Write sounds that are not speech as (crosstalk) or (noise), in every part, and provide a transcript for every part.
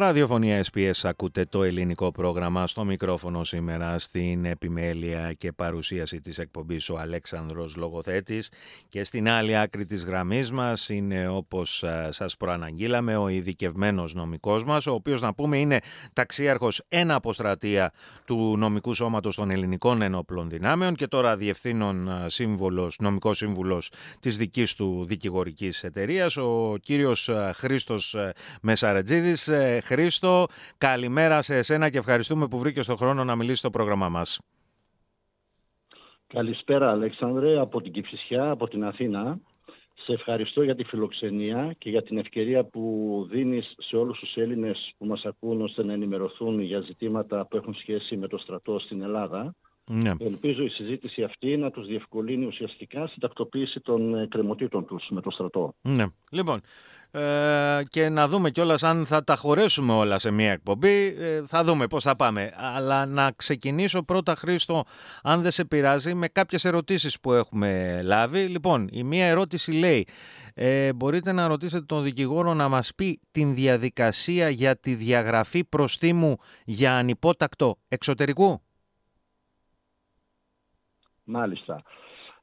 Ραδιοφωνία SPS ακούτε το ελληνικό πρόγραμμα στο μικρόφωνο σήμερα στην επιμέλεια και παρουσίαση της εκπομπής ο Αλέξανδρος Λογοθέτης και στην άλλη άκρη της γραμμής μας είναι όπως σας προαναγγείλαμε ο ειδικευμένος νομικός μας ο οποίος να πούμε είναι ταξίαρχος ένα αποστρατεία του νομικού σώματος των ελληνικών ενόπλων δυνάμεων και τώρα διευθύνων σύμβολος, νομικός σύμβουλος της δικής του δικηγορικής εταιρείας ο κύριος Χρήστος Μεσαρετζίδης Χρήστο, καλημέρα σε εσένα και ευχαριστούμε που βρήκες τον χρόνο να μιλήσεις στο πρόγραμμά μας. Καλησπέρα Αλέξανδρε από την Κυψισιά, από την Αθήνα. Σε ευχαριστώ για τη φιλοξενία και για την ευκαιρία που δίνεις σε όλους τους Έλληνες που μας ακούν ώστε να ενημερωθούν για ζητήματα που έχουν σχέση με το στρατό στην Ελλάδα. Ναι. Ελπίζω η συζήτηση αυτή να τους διευκολύνει ουσιαστικά στην τακτοποίηση των κρεμοτήτων τους με το στρατό. Ναι. Λοιπόν, ε, και να δούμε κιόλας αν θα τα χωρέσουμε όλα σε μία εκπομπή. Ε, θα δούμε πώς θα πάμε. Αλλά να ξεκινήσω πρώτα, Χρήστο, αν δεν σε πειράζει, με κάποιες ερωτήσεις που έχουμε λάβει. Λοιπόν, η μία ερώτηση λέει, ε, μπορείτε να ρωτήσετε τον δικηγόρο να μας πει την διαδικασία για τη διαγραφή προστίμου για ανυπότακτο εξωτερικού; Μάλιστα.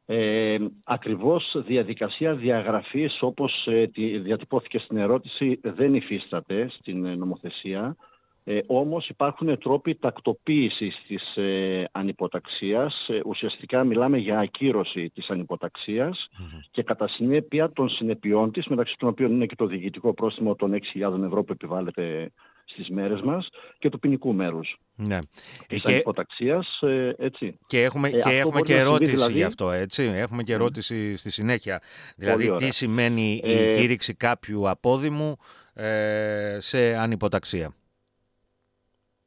Ε, ακριβώς διαδικασία διαγραφής όπως ε, διατυπώθηκε στην ερώτηση δεν υφίσταται στην ε, νομοθεσία. Ε, όμως υπάρχουν τρόποι τακτοποίησης της ε, ανυποταξίας. Ε, ουσιαστικά μιλάμε για ακύρωση της ανυποταξιας και κατά συνέπεια των συνεπειών της, μεταξύ των οποίων είναι και το διοικητικό πρόστιμο των 6.000 ευρώ που επιβάλλεται στις μέρες μας και του ποινικού μέρους. Ναι. Της και... ανυποταξίας, ε, έτσι. Και έχουμε και, έχουμε και ερώτηση δηλαδή... γι' αυτό, έτσι. Έχουμε και ερώτηση στη συνέχεια. Δηλαδή, τι σημαίνει η κήρυξη κάποιου απόδημου σε ανυποταξία;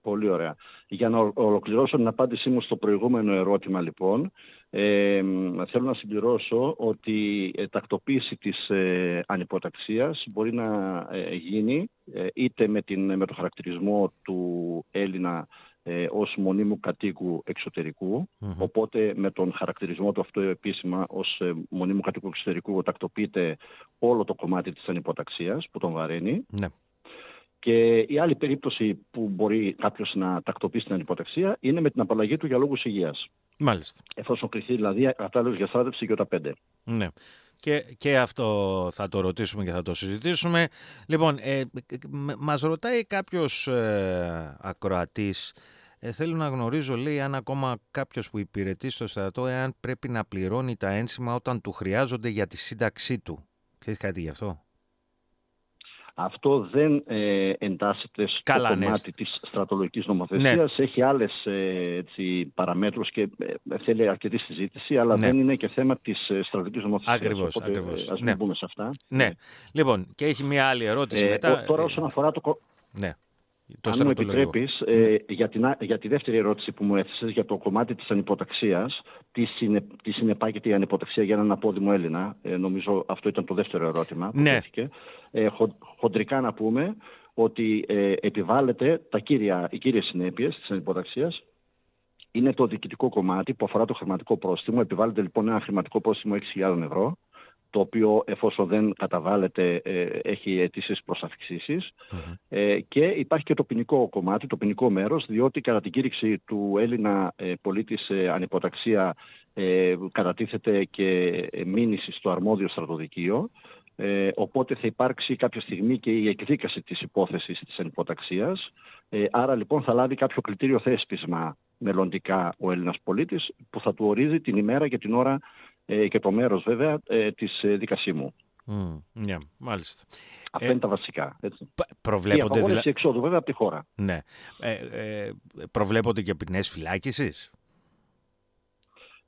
Πολύ ωραία. Για να ολοκληρώσω την απάντησή μου στο προηγούμενο ερώτημα λοιπόν, ε, θέλω να συμπληρώσω ότι η τακτοποίηση της ε, ανυποταξίας μπορεί να ε, γίνει ε, είτε με, την, με το χαρακτηρισμό του Έλληνα ε, ως μονίμου κατοίκου οπότε με τον χαρακτηρισμό του αυτό επίσημα ως ε, μονίμου κατοίκου εξωτερικού τακτοποιείται όλο το κομμάτι της ανυποταξίας που τον βαραίνει. Ναι. Και η άλλη περίπτωση που μπορεί κάποιος να τακτοποιήσει την ανυποταξία είναι με την απαλλαγή του για λόγους υγείας. Μάλιστα. Εφόσον κρυθεί δηλαδή κατάλληλο για στράτευση και τα πέντε. Ναι. Και, και αυτό θα το ρωτήσουμε και θα το συζητήσουμε. Λοιπόν, ε, μας ρωτάει κάποιος ε, ακροατής, ε, θέλω να γνωρίζω, λέει, αν ακόμα κάποιος που υπηρετεί στο στρατό, εάν πρέπει να πληρώνει τα ένσημα όταν του χρειάζονται για τη σύνταξή του. Ξέρεις κάτι γι' αυτό; Αυτό δεν ε, εντάσσεται στο Καλά, κομμάτι ναι. της στρατολογικής νομοθεσίας. Ναι. Έχει άλλες ε, έτσι, παραμέτρους και ε, θέλει αρκετή συζήτηση, αλλά ναι. δεν είναι και θέμα της ε, στρατολογικής νομοθεσίας. Ακριβώς, Οπότε, ακριβώς. Ας ναι. μπούμε σε αυτά. Ναι. Λοιπόν, και έχει μία άλλη ερώτηση μετά. Τώρα όσον αφορά το... Ναι. Το Αν μου επιτρέπεις, ε, για, την, για τη δεύτερη ερώτηση που μου έθεσες για το κομμάτι της ανυποταξίας, τι, συνε, τι συνεπάγεται η ανυποταξία για έναν απόδημο Έλληνα, ε, νομίζω αυτό ήταν το δεύτερο ερώτημα που ναι. Τέθηκε. Ε, χο, χοντρικά να πούμε ότι ε, επιβάλλεται τα κύρια, οι κύριες συνέπειες της ανυποταξίας είναι το διοικητικό κομμάτι που αφορά το χρηματικό πρόστιμο. Επιβάλλεται λοιπόν ένα χρηματικό πρόστιμο 6.000 ευρώ το οποίο εφόσον δεν καταβάλλεται ε, έχει αιτήσεις ε, και υπάρχει και το ποινικό κομμάτι, το ποινικό μέρος διότι κατά την κήρυξη του Έλληνα ε, πολίτης σε ανυποταξία κατατίθεται και μήνυση στο αρμόδιο στρατοδικείο. Οπότε θα υπάρξει κάποια στιγμή και η εκδίκαση της υπόθεσης της ανυποταξίας. Άρα λοιπόν θα λάβει κάποιο κριτήριο θέσπισμα μελλοντικά ο Έλληνας πολίτης που θα του ορίζει την ημέρα και την ώρα ε, και το μέρος βέβαια ε, της ε, δικασίμου. Mm, yeah, μάλιστα. Αυτά είναι τα βασικά. Έτσι. Προβλέπονται η δηλαδή... εξόδου βέβαια από τη χώρα. Ναι. Ε, ε, προβλέπονται και ποινές φυλάκισης;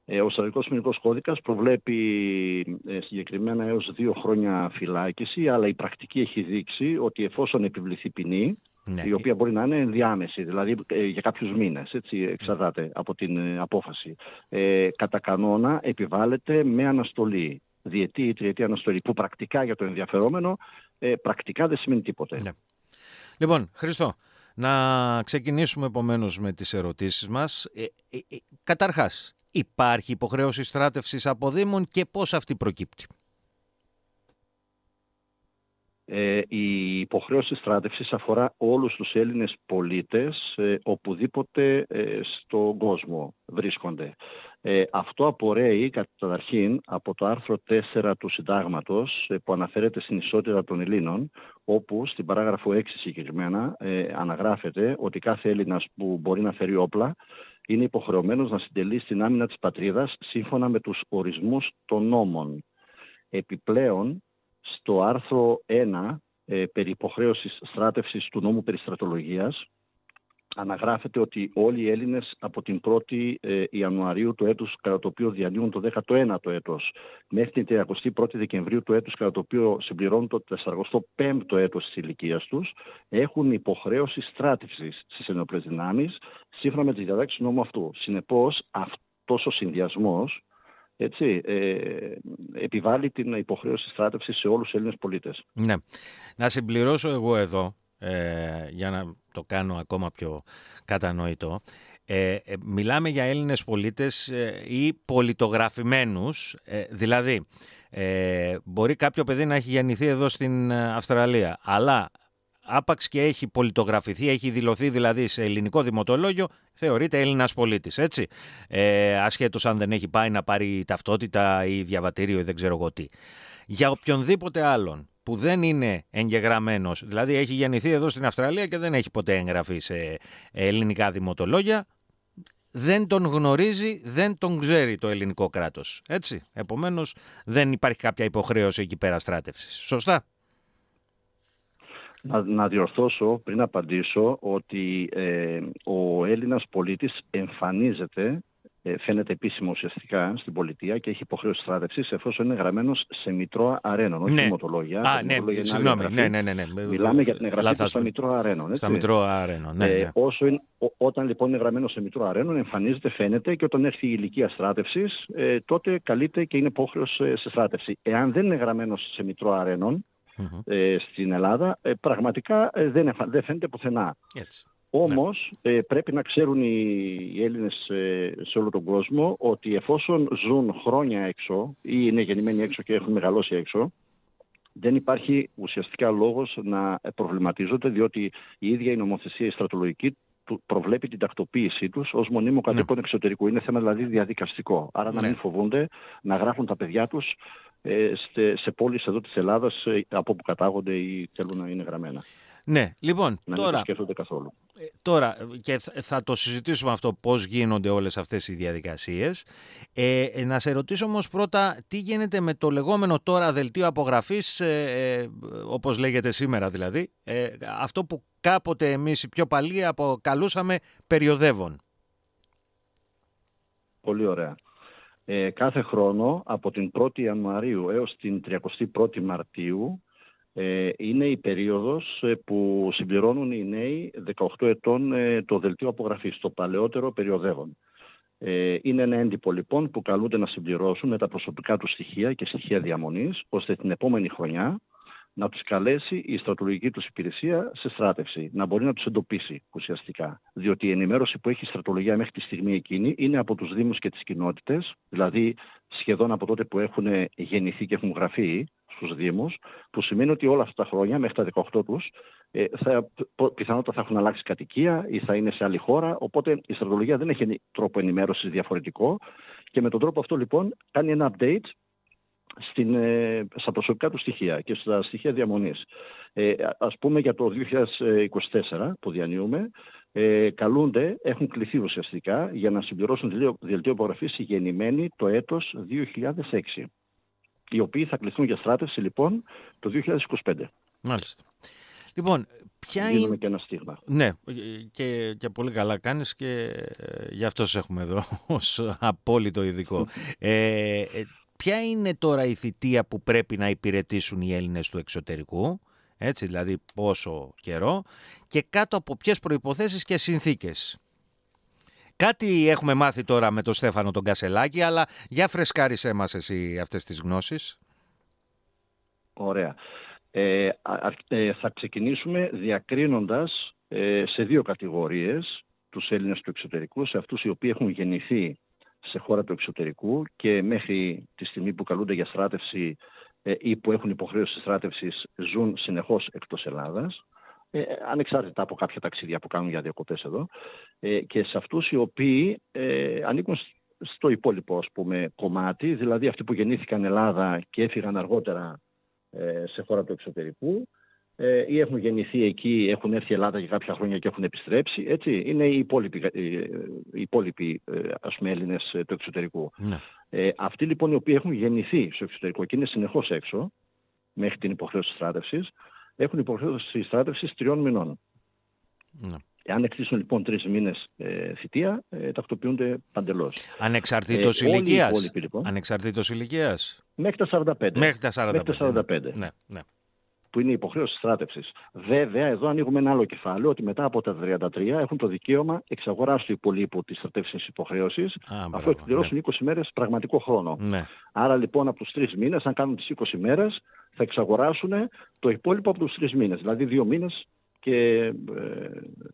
Ε, ο Στρατικός Ποινικός Κώδικας προβλέπει ε, συγκεκριμένα έως δύο χρόνια φυλάκιση, αλλά η πρακτική έχει δείξει ότι εφόσον επιβληθεί ποινή, ναι. η οποία μπορεί να είναι ενδιάμεση, δηλαδή ε, για κάποιους μήνες, εξαρτάται από την ε, απόφαση. Ε, κατά κανόνα επιβάλλεται με αναστολή, διετή ή τριετή αναστολή, που πρακτικά για το ενδιαφερόμενο ε, πρακτικά δεν σημαίνει τίποτε. Ναι. Λοιπόν, Χριστό, να ξεκινήσουμε επομένως με τις ερωτήσεις μας. Ε, ε, ε, καταρχάς, υπάρχει υποχρέωση στράτευσης αποδήμων και πώς αυτή προκύπτει; Ε, η υποχρέωση στράτευσης αφορά όλους τους Έλληνες πολίτες ε, οπουδήποτε ε, στον κόσμο βρίσκονται. Ε, αυτό απορρέει καταρχήν από το άρθρο 4 του Συντάγματος που αναφέρεται στην ισότητα των Ελλήνων όπου στην παράγραφο 6 συγκεκριμένα αναγράφεται ότι κάθε Έλληνας που μπορεί να φέρει όπλα είναι υποχρεωμένος να συντελεί στην άμυνα της πατρίδας σύμφωνα με τους ορισμούς των νόμων. Επιπλέον, στο άρθρο 1 ε, περί υποχρέωσης στράτευσης του νόμου περί στρατολογίας αναγράφεται ότι όλοι οι Έλληνες από την 1η ε, Ιανουαρίου του έτους κατά το οποίο διανύουν το 19ο έτος μέχρι την 31η Δεκεμβρίου του έτους κατά το οποίο συμπληρώνουν το 45ο έτος της ηλικίας τους έχουν υποχρέωση στράτευσης στις ενόπλες δυνάμεις σύμφωνα με τις διαδάξεις του νόμου αυτού. Συνεπώς αυτός ο συνδυασμός έτσι, ε, επιβάλλει την υποχρέωση στράτευσης σε όλους τους Έλληνες πολίτες. Ναι. Να συμπληρώσω εγώ εδώ, ε, για να το κάνω ακόμα πιο κατανοητό. Ε, ε μιλάμε για Έλληνες πολίτες ε, ή πολιτογραφημένους, δηλαδή μπορεί κάποιο παιδί να έχει γεννηθεί εδώ στην Αυστραλία, αλλά άπαξ και έχει πολιτογραφηθεί, έχει δηλωθεί δηλαδή σε ελληνικό δημοτολόγιο, θεωρείται Έλληνας πολίτης. Έτσι. Ε, Ασχέτως αν δεν έχει πάει να πάρει ταυτότητα ή διαβατήριο ή δεν ξέρω εγώ τι. Για οποιονδήποτε άλλον που δεν είναι εγγεγραμμένος, δηλαδή έχει γεννηθεί εδώ στην Αυστραλία και δεν έχει ποτέ εγγραφεί σε ελληνικά δημοτολόγια, δεν τον γνωρίζει, δεν τον ξέρει το ελληνικό κράτος. Έτσι. Επομένως δεν υπάρχει κάποια υποχρέωση εκεί πέρα στράτευσης. Σωστά; Να, να διορθώσω πριν απαντήσω ότι ε, ο Έλληνας πολίτης εμφανίζεται ε, φαίνεται επίσημο ουσιαστικά στην πολιτεία και έχει υποχρέωση στράτευσης εφόσον είναι γραμμένος σε μητρώα αρένων, όχι ναι. δημοτολόγια. Α, ναι, συγγνώμη. Ναι, ναι, ναι, ναι. Μιλάμε για την εγγραφή του στα μητρώα αρένων. Έτσι. Στα μητρώα αρένων, ναι. Ε, ναι. όσο είναι, όταν λοιπόν είναι γραμμένος σε μητρώα αρένων, εμφανίζεται, φαίνεται και όταν έρθει η ηλικία στράτευσης, ε, τότε καλείται και είναι υπόχρεος σε στράτευση. Εάν δεν είναι γραμμένος σε μητρώα αρένων, ε, στην Ελλάδα, ε, πραγματικά ε, δεν, δεν φαίνεται πουθενά. Έτσι. Όμως ναι. πρέπει να ξέρουν οι Έλληνες σε όλο τον κόσμο ότι εφόσον ζουν χρόνια έξω ή είναι γεννημένοι έξω και έχουν μεγαλώσει έξω, δεν υπάρχει ουσιαστικά λόγος να προβληματίζονται διότι η ίδια η νομοθεσία η στρατολογική προβλέπει την τακτοποίησή τους ως μονίμο ναι. κατοίκον ναι. εξωτερικού. Είναι θέμα δηλαδή διαδικαστικό. Άρα να ναι. μην φοβούνται να γράφουν τα παιδιά τους ε, σε πόλεις εδώ της Ελλάδας ε, από όπου κατάγονται ή θέλουν να είναι γραμμένα. Ναι, λοιπόν, να τώρα, μην σκέφτονται καθόλου. Ε, τώρα, και θα το συζητήσουμε αυτό πώς γίνονται όλες αυτές οι διαδικασίες. Ε, να σε ρωτήσω όμως πρώτα τι γίνεται με το λεγόμενο τώρα δελτίο απογραφής, ε, όπως λέγεται σήμερα δηλαδή, αυτό που κάποτε εμείς οι πιο παλιοί αποκαλούσαμε περιοδεύων. Πολύ ωραία ε, κάθε χρόνο από την 1η Ιανουαρίου έως την 31η Μαρτίου ε, είναι η περίοδος ε, που συμπληρώνουν οι νέοι 18 ετών ε, το δελτίο απογραφής, το παλαιότερο περιοδεύον. Ε, είναι ένα έντυπο λοιπόν που καλούνται να συμπληρώσουν με τα προσωπικά τους στοιχεία και στοιχεία διαμονής ώστε την επόμενη χρονιά να τους καλέσει η στρατολογική τους υπηρεσία σε στράτευση, να μπορεί να τους εντοπίσει ουσιαστικά. Διότι η ενημέρωση που έχει η στρατολογία μέχρι τη στιγμή εκείνη είναι από τους Δήμους και τις κοινότητες, δηλαδή σχεδόν από τότε που έχουν γεννηθεί και έχουν γραφεί στους Δήμους, που σημαίνει ότι όλα αυτά τα χρόνια, μέχρι τα 18 τους, ε, θα, πιθανότατα θα έχουν αλλάξει κατοικία ή θα είναι σε άλλη χώρα. Οπότε η στρατολογία δεν έχει τρόπο ενημέρωσης διαφορετικό. Και με τον τρόπο αυτό λοιπόν κάνει ένα update στην, ε, στα προσωπικά του στοιχεία και στα στοιχεία διαμονής. Ε, ας πούμε για το 2024 που διανύουμε, ε, καλούνται, έχουν κληθεί ουσιαστικά για να συμπληρώσουν δελτίο υπογραφής γεννημένοι το έτος 2006 οι οποίοι θα κληθούν για στράτευση λοιπόν το 2025. Μάλιστα. Λοιπόν, ποια είναι... και ένα στίγμα. Ναι, και, και πολύ καλά κάνεις και ε, γι' αυτό σε έχουμε εδώ (laughs) ως απόλυτο ειδικό. ε, ποια είναι τώρα η θητεία που πρέπει να υπηρετήσουν οι Έλληνες του εξωτερικού, έτσι δηλαδή πόσο καιρό, και κάτω από ποιες προϋποθέσεις και συνθήκες. Κάτι έχουμε μάθει τώρα με τον Στέφανο τον Κασελάκη, αλλά για φρεσκάρισέ μας εσύ αυτές τις γνώσεις. Ωραία. Ε, ε, θα ξεκινήσουμε διακρίνοντας ε, σε δύο κατηγορίες τους Έλληνες του εξωτερικού, σε αυτούς οι οποίοι έχουν γεννηθεί σε χώρα του εξωτερικού και μέχρι τη στιγμή που καλούνται για στράτευση ή που έχουν υποχρέωση στράτευσης ζουν συνεχώς εκτός Ελλάδας, ε, ανεξάρτητα από κάποια ταξίδια που κάνουν για διακοπές εδώ, ε, και σε αυτούς οι οποίοι ε, ανήκουν στο υπόλοιπο ας πούμε, κομμάτι, δηλαδή αυτοί που γεννήθηκαν Ελλάδα και έφυγαν αργότερα ε, σε χώρα του εξωτερικού ε, ή έχουν γεννηθεί εκεί, έχουν έρθει Ελλάδα για κάποια χρόνια και έχουν επιστρέψει. Έτσι. Είναι οι υπόλοιποι, ε, οι υπόλοιποι ας πούμε, Έλληνες του εξωτερικού. Ναι. Ε, αυτοί λοιπόν οι οποίοι έχουν γεννηθεί στο εξωτερικό και είναι συνεχώς έξω μέχρι την υποχρέωση στράτευσης, έχουν υποχρέωση στράτευσης τριών μηνών. Ναι. Εάν εκτίσουν λοιπόν τρεις μήνες ε, θητεία, ε, τακτοποιούνται παντελώς. Ανεξαρτήτως ε, ηλικίας. Λοιπόν, Ανεξαρτήτως ηλικίας. Μέχρι τα 45. Μέχρι τα 45. Μέχρι τα 45. Ναι, ναι. Που είναι η υποχρέωση στράτευσης. Βέβαια, εδώ ανοίγουμε ένα άλλο κεφάλαιο ότι μετά από τα 33 έχουν το δικαίωμα εξαγοράς του υπολείπου της στρατεύσιμη υποχρέωση, αφού εκπληρώσουν ναι. 20 μέρες πραγματικό χρόνο. Ναι. Άρα λοιπόν από τους τρεις μήνες, αν κάνουν τις 20 μέρες, θα εξαγοράσουν το υπόλοιπο από τους τρεις μήνες. Δηλαδή δύο μήνες και ε,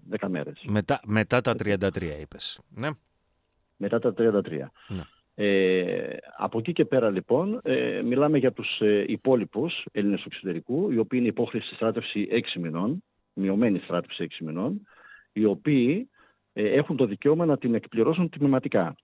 δέκα μέρες. Μετά, μετά τα 33 είπες. Ναι. Μετά τα 33. Ναι. Ε, από εκεί και πέρα λοιπόν ε, μιλάμε για τους ε, υπόλοιπους Έλληνες του εξωτερικού οι οποίοι είναι υπόχρηση στράτευση 6 μηνών, μειωμένη στράτευση 6 μηνών οι οποίοι ε, έχουν το δικαίωμα να την εκπληρώσουν τμηματικά.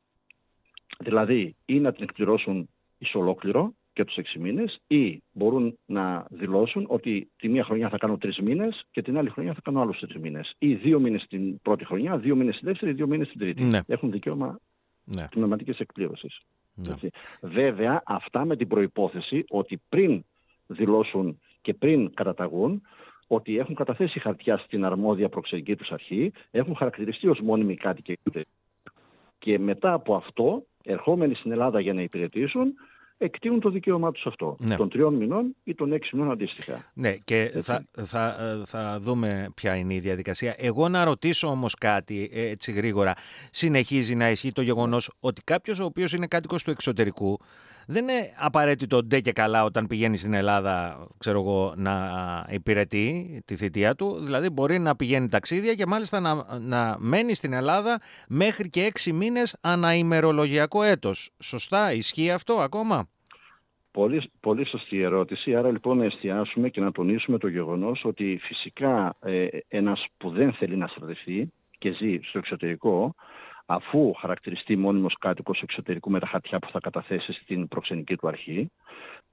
Δηλαδή ή να την εκπληρώσουν εις ολόκληρο και τους 6 μήνες ή μπορούν να δηλώσουν ότι τη μία χρονιά θα κάνω 3 μήνες και την άλλη χρονιά θα κάνω άλλους 3 μήνες ή δύο μήνες την πρώτη χρονιά, δύο μήνες την δεύτερη, δύο μήνες την τρίτη. Ναι. Έχουν δικαίωμα ναι. πνευματικής εκπλήρωσης. Ναι. Βέβαια αυτά με την προϋπόθεση ότι πριν δηλώσουν και πριν καταταγούν ότι έχουν καταθέσει χαρτιά στην αρμόδια προξενική τους αρχή, έχουν χαρακτηριστεί ως μόνιμοι κάτοικοι και μετά από αυτό, ερχόμενοι στην Ελλάδα για να υπηρετήσουν, εκτείνουν το δικαίωμά τους αυτό. Ναι. Των τριών μηνών ή των έξι μηνών αντίστοιχα. Ναι, και θα, θα, θα δούμε ποια είναι η διαδικασία. Εγώ να ρωτήσω όμως κάτι έτσι γρήγορα. Συνεχίζει να ισχύει το γεγονός ότι κάποιος ο οποίος είναι κάτοικος του εξωτερικού δεν είναι απαραίτητο ντε και καλά όταν πηγαίνει στην Ελλάδα, ξέρω εγώ, να υπηρετεί τη θητεία του. Δηλαδή μπορεί να πηγαίνει ταξίδια και μάλιστα να, να μένει στην Ελλάδα μέχρι και έξι μήνες ανά ημερολογιακό έτος. Σωστά, ισχύει αυτό ακόμα; Πολύ, πολύ σωστή ερώτηση. Άρα λοιπόν να εστιάσουμε και να τονίσουμε το γεγονός ότι φυσικά ε, ένας που δεν θέλει να στρατευτεί και ζει στο εξωτερικό αφού χαρακτηριστεί μόνιμος κάτοικος εξωτερικού με τα χαρτιά που θα καταθέσει στην προξενική του αρχή,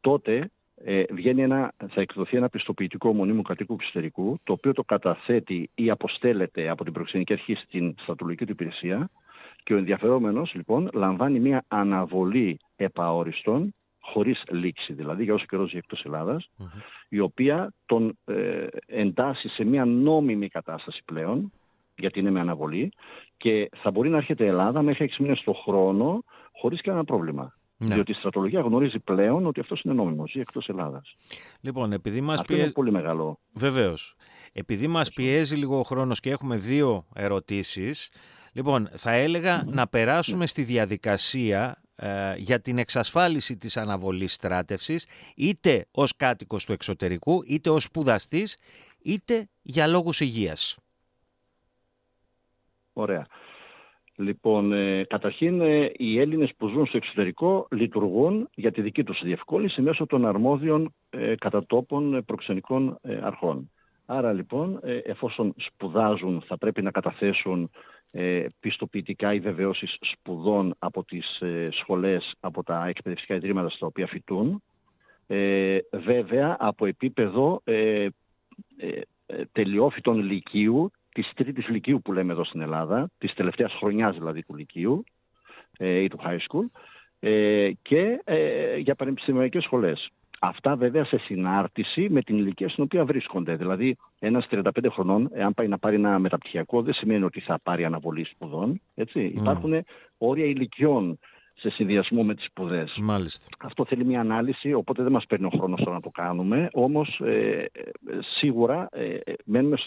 τότε ε, βγαίνει ένα, θα εκδοθεί ένα πιστοποιητικό μονίμου κατοίκου εξωτερικού, το οποίο το καταθέτει ή αποστέλλεται από την προξενική αρχή στην στρατολογική του υπηρεσία και ο ενδιαφερόμενος λοιπόν λαμβάνει μια αναβολή επαόριστον χωρίς λήξη, δηλαδή για όσο καιρό ζει εκτός η οποία τον ε, εντάσσει σε μια νόμιμη κατάσταση πλέον, γιατί είναι με αναβολή, και θα μπορεί να έρχεται η Ελλάδα μέχρι 6 μήνες το χρόνο χωρίς κανένα πρόβλημα. Ναι. Διότι η στρατολογία γνωρίζει πλέον ότι αυτός είναι νόμιμος, ζει εκτός Ελλάδας. Λοιπόν, επειδή μας πιέζει. Είναι πολύ μεγάλο. Βεβαίως. Επειδή μας πιέζει λίγο ο χρόνος και έχουμε δύο ερωτήσεις, λοιπόν, θα ελεγα να περάσουμε στη διαδικασία ε, για την εξασφάλιση της αναβολής στράτευσης είτε ως κάτοικος του εξωτερικού, είτε ως σπουδαστής, είτε για λόγους υγείας. Ωραία. Λοιπόν, ε, καταρχήν ε, οι Έλληνες που ζουν στο εξωτερικό λειτουργούν για τη δική τους διευκόλυνση μέσω των αρμόδιων ε, κατατόπων ε, προξενικών ε, αρχών. Άρα λοιπόν, εφόσον σπουδάζουν θα πρέπει να καταθέσουν πιστοποιητικά ή βεβαιώσει σπουδών από τις σχολές, από τα εκπαιδευτικά ιδρύματα στα οποία φοιτούν. βέβαια, από επίπεδο τελειόφυτων λυκείου της τρίτης λυκείου που λέμε εδώ στην Ελλάδα, της τελευταίας χρονιάς δηλαδή του λυκείου ε, ή του high school ε, και ε, για πανεπιστημιακές σχολές. Αυτά βέβαια σε συνάρτηση με την ηλικία στην οποία βρίσκονται. Δηλαδή, ένας 35 χρονών, εάν πάει να πάρει ένα μεταπτυχιακό, δεν σημαίνει ότι θα πάρει αναβολή σπουδών. Έτσι. Mm. Υπάρχουν όρια ηλικιών σε συνδυασμό με τις σπουδές. Αυτό θέλει μια ανάλυση, οπότε δεν μας παίρνει ο χρόνος τώρα να το κάνουμε. Όμως ε, σίγουρα ε, μένουμε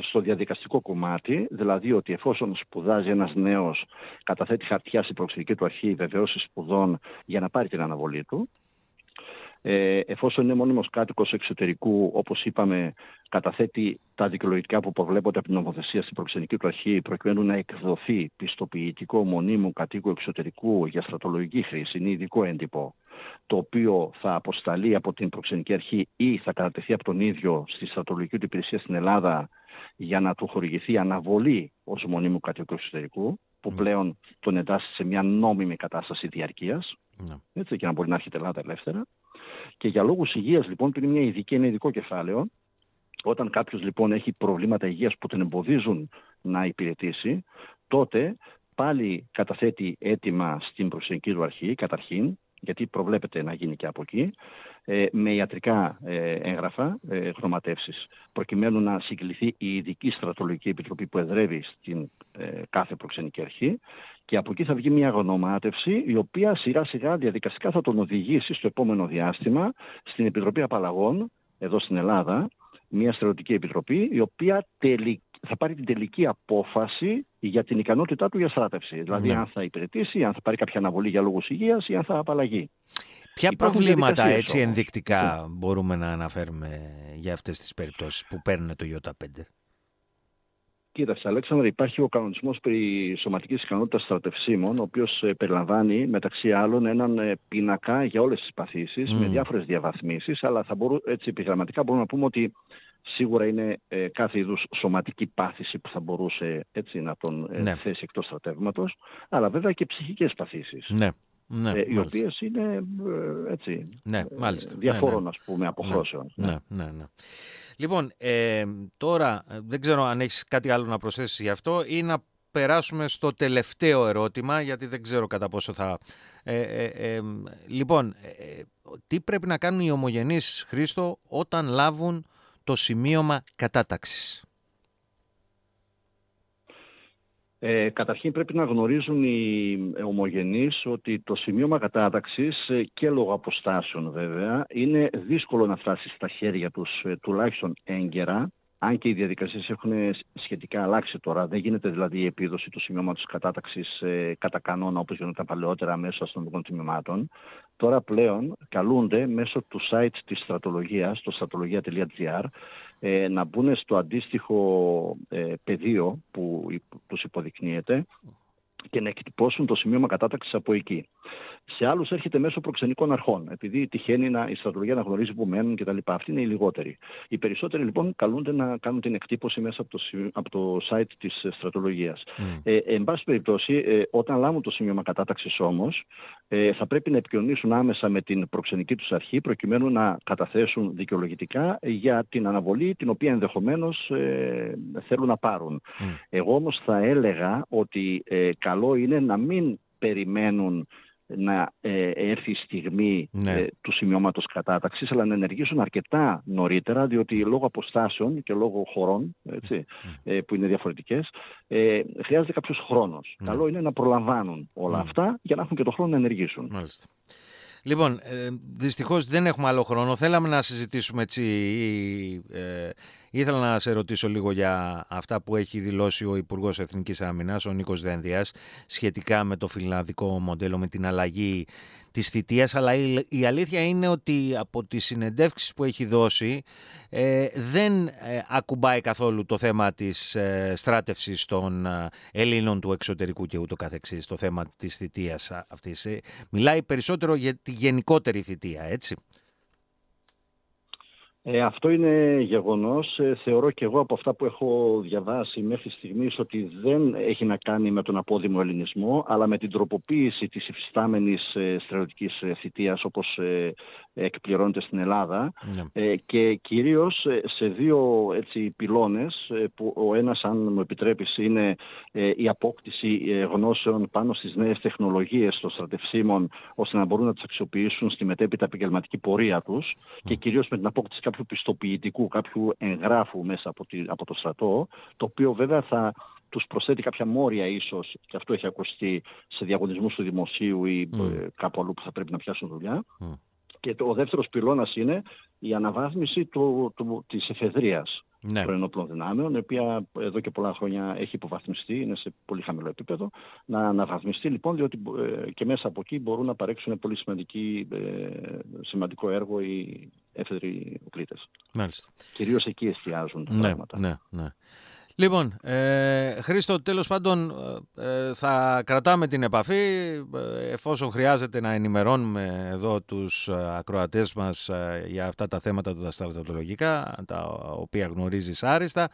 στο διαδικαστικό κομμάτι, δηλαδή ότι εφόσον σπουδάζει ένας νέος, καταθέτει χαρτιά στην προξενική του αρχή βεβαίωση σπουδών για να πάρει την αναβολή του, Ε, εφόσον είναι μόνιμος κάτοικος εξωτερικού, όπως είπαμε, καταθέτει τα δικαιολογικά που προβλέπονται από την νομοθεσία στην προξενική του αρχή προκειμένου να εκδοθεί πιστοποιητικό μονίμου κατοίκου εξωτερικού για στρατολογική χρήση, είναι ειδικό έντυπο, το οποίο θα αποσταλεί από την προξενική αρχή ή θα κατατεθεί από τον ίδιο στη στρατολογική του υπηρεσία στην Ελλάδα για να του χορηγηθεί αναβολή ως μονίμου κατοίκου εξωτερικού, που ναι. πλέον τον εντάσσει σε μια νόμιμη κατάσταση διαρκείας, ναι. έτσι, και να μπορεί να έρχεται Ελλάδα ελεύθερα. Και για λόγους υγείας, λοιπόν, που είναι μια ειδική, ένα ειδικό κεφάλαιο, όταν κάποιος λοιπόν έχει προβλήματα υγείας που τον εμποδίζουν να υπηρετήσει, τότε πάλι καταθέτει έτοιμα στην προσεγγική του αρχή, καταρχήν, γιατί προβλέπεται να γίνει και από εκεί, ε, με ιατρικά ε, έγγραφα, ε, χρωματεύσεις, προκειμένου να συγκληθεί η ειδική στρατολογική επιτροπή που εδρεύει στην κάθε προξενική αρχή και από εκεί θα βγει μια γνωμάτευση η οποία σιγά σιγά διαδικαστικά θα τον οδηγήσει στο επόμενο διάστημα στην Επιτροπή Απαλλαγών εδώ στην Ελλάδα, μια στρατιωτική επιτροπή η οποία θα πάρει την τελική απόφαση για την ικανότητά του για στράτευση. Δηλαδή ναι. αν θα υπηρετήσει, αν θα πάρει κάποια αναβολή για λόγους υγείας ή αν θα απαλλαγεί. Ποια προβλήματα έτσι ενδεικτικά μπορούμε να αναφέρουμε για αυτές τις περιπτώσεις που παίρνουν το ΙΟΤΑ5. Κοίταξε, Αλέξανδρα, υπάρχει ο κανονισμός περί σωματικής ικανότητας στρατευσίμων, ο οποίος ε, περιλαμβάνει μεταξύ άλλων έναν ε, πίνακα για όλες τις παθήσεις, με διάφορες διαβαθμίσεις, αλλά θα μπορού, έτσι επιγραμματικά μπορούμε να πούμε ότι σίγουρα είναι ε, κάθε είδους σωματική πάθηση που θα μπορούσε έτσι, να τον ναι. θέσει εκτός στρατεύματος, αλλά βέβαια και ψυχικές παθήσεις. Ναι. Ναι, ε, οι οποίες είναι έτσι, ναι, μάλιστα. διαφόρων ναι, ας πούμε αποχρώσεων. Ναι, ναι, ναι. Λοιπόν, ε, τώρα δεν ξέρω αν έχεις κάτι άλλο να προσθέσεις γι' αυτό ή να περάσουμε στο τελευταίο ερώτημα, γιατί δεν ξέρω κατά πόσο θα... Ε, ε, ε λοιπόν, τι πρέπει να κάνουν οι ομογενείς, Χρήστο, όταν λάβουν το σημείωμα κατάταξης; Ε, καταρχήν πρέπει να γνωρίζουν οι ομογενείς ότι το σημείωμα κατάταξης ε, και λόγω αποστάσεων βέβαια είναι δύσκολο να φτάσει στα χέρια τους ε, τουλάχιστον έγκαιρα αν και οι διαδικασίες έχουν σχετικά αλλάξει τώρα, δεν γίνεται δηλαδή η επίδοση του σημειώματος κατάταξης ε, κατά κανόνα όπως γινόταν παλαιότερα μέσω αστυνομικών τμήματων. Τώρα πλέον καλούνται μέσω του site της στρατολογίας, το στρατολογία.gr, ε, να μπουν στο αντίστοιχο ε, πεδίο που τους υποδεικνύεται και να εκτυπώσουν το σημείωμα κατάταξης από εκεί σε άλλους έρχεται μέσω προξενικών αρχών, επειδή τυχαίνει να, η στρατολογία να γνωρίζει που μένουν κτλ. Αυτή είναι οι λιγότεροι. Οι περισσότεροι λοιπόν καλούνται να κάνουν την εκτύπωση μέσα από το, από το site της στρατολογίας. Mm. Ε, εν πάση περιπτώσει, ε, όταν λάβουν το σημείωμα κατάταξης όμως, ε, θα πρέπει να επικοινωνήσουν άμεσα με την προξενική τους αρχή, προκειμένου να καταθέσουν δικαιολογητικά για την αναβολή την οποία ενδεχομένως ε, θέλουν να πάρουν. Mm. Εγώ όμως θα έλεγα ότι ε, καλό είναι να μην περιμένουν να ε, έρθει η στιγμή ναι. ε, του σημειώματος κατάταξης, αλλά να ενεργήσουν αρκετά νωρίτερα, διότι λόγω αποστάσεων και λόγω χωρών, έτσι, ε, που είναι διαφορετικές, ε, χρειάζεται κάποιος χρόνος. Ναι. Καλό είναι να προλαμβάνουν όλα αυτά για να έχουν και το χρόνο να ενεργήσουν. Μάλιστα. Λοιπόν, ε, δυστυχώς δεν έχουμε άλλο χρόνο. Θέλαμε να συζητήσουμε έτσι ε, Ήθελα να σε ρωτήσω λίγο για αυτά που έχει δηλώσει ο Υπουργός Εθνικής Άμυνας, ο Νίκος Δένδιας, σχετικά με το φιλανδικό μοντέλο, με την αλλαγή της θητείας, αλλά η, αλήθεια είναι ότι από τις συνεντεύξεις που έχει δώσει ε, δεν ε, ακουμπάει καθόλου το θέμα της ε, στράτευσης των ε, Ελλήνων του εξωτερικού και ούτω καθεξής, το θέμα της θητείας αυτής. μιλάει περισσότερο για τη γενικότερη θητεία, έτσι. Ε, αυτό είναι γεγονός. Ε, θεωρώ και εγώ από αυτά που έχω διαβάσει μέχρι στιγμής ότι δεν έχει να κάνει με τον απόδημο ελληνισμό, αλλά με την τροποποίηση της υφιστάμενης ε, στρατιωτικής ε, θητείας όπως ε, εκπληρώνεται στην Ελλάδα ναι. ε, και κυρίως σε δύο έτσι, πυλώνες που ο ένας αν μου επιτρέπεις είναι η απόκτηση γνώσεων πάνω στις νέες τεχνολογίες των στρατευσίμων ώστε να μπορούν να τις αξιοποιήσουν στη μετέπειτα επαγγελματική πορεία τους και κυρίως με την απόκτηση κάποιου πιστοποιητικού, κάποιου εγγράφου μέσα από, τη, από το στρατό, το οποίο βέβαια θα τους προσθέτει κάποια μόρια ίσως, και αυτό έχει ακουστεί σε διαγωνισμούς του δημοσίου ή mm. κάπου αλλού που θα πρέπει να πιάσουν δουλειά. Mm. Και το, ο δεύτερος πυλώνας είναι η αναβάθμιση του, του, της εφεδρείας. Ναι. προενόπλων δυνάμεων, η οποία εδώ και πολλά χρόνια έχει υποβαθμιστεί, είναι σε πολύ χαμηλό επίπεδο. Να αναβαθμιστεί λοιπόν, διότι ε, και μέσα από εκεί μπορούν να παρέξουν πολύ σημαντική, ε, σημαντικό έργο οι έφεδροι οπλίτε. Μάλιστα. Κυρίως εκεί εστιάζουν τα ναι, πράγματα. Ναι, ναι. Λοιπόν, ε, Χρήστο, τέλος πάντων ε, θα κρατάμε την επαφή ε, εφόσον χρειάζεται να ενημερώνουμε εδώ τους ε, ακροατές μας για αυτά τα θέματα τα στρατολογικά, τα οποία γνωρίζεις άριστα,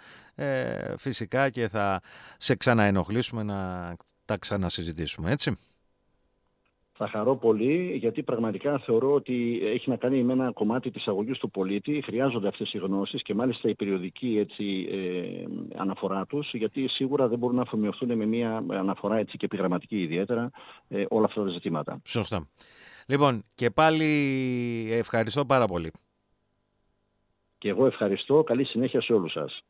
φυσικά και θα σε ξαναενοχλήσουμε να τα ξανασυζητήσουμε, έτσι. Θα χαρώ πολύ γιατί πραγματικά θεωρώ ότι έχει να κάνει με ένα κομμάτι της αγωγής του πολίτη. Χρειάζονται αυτές οι γνώσεις και μάλιστα η περιοδική έτσι, ε, αναφορά τους γιατί σίγουρα δεν μπορούν να αφομοιωθούν με μια αναφορά έτσι, και επιγραμματική ιδιαίτερα ε, όλα αυτά τα ζητήματα. Σωστά. Λοιπόν και πάλι ευχαριστώ πάρα πολύ. Και εγώ ευχαριστώ. Καλή συνέχεια σε όλους σας.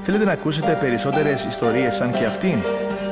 Θέλετε να ακούσετε περισσότερες ιστορίες σαν και αυτήν;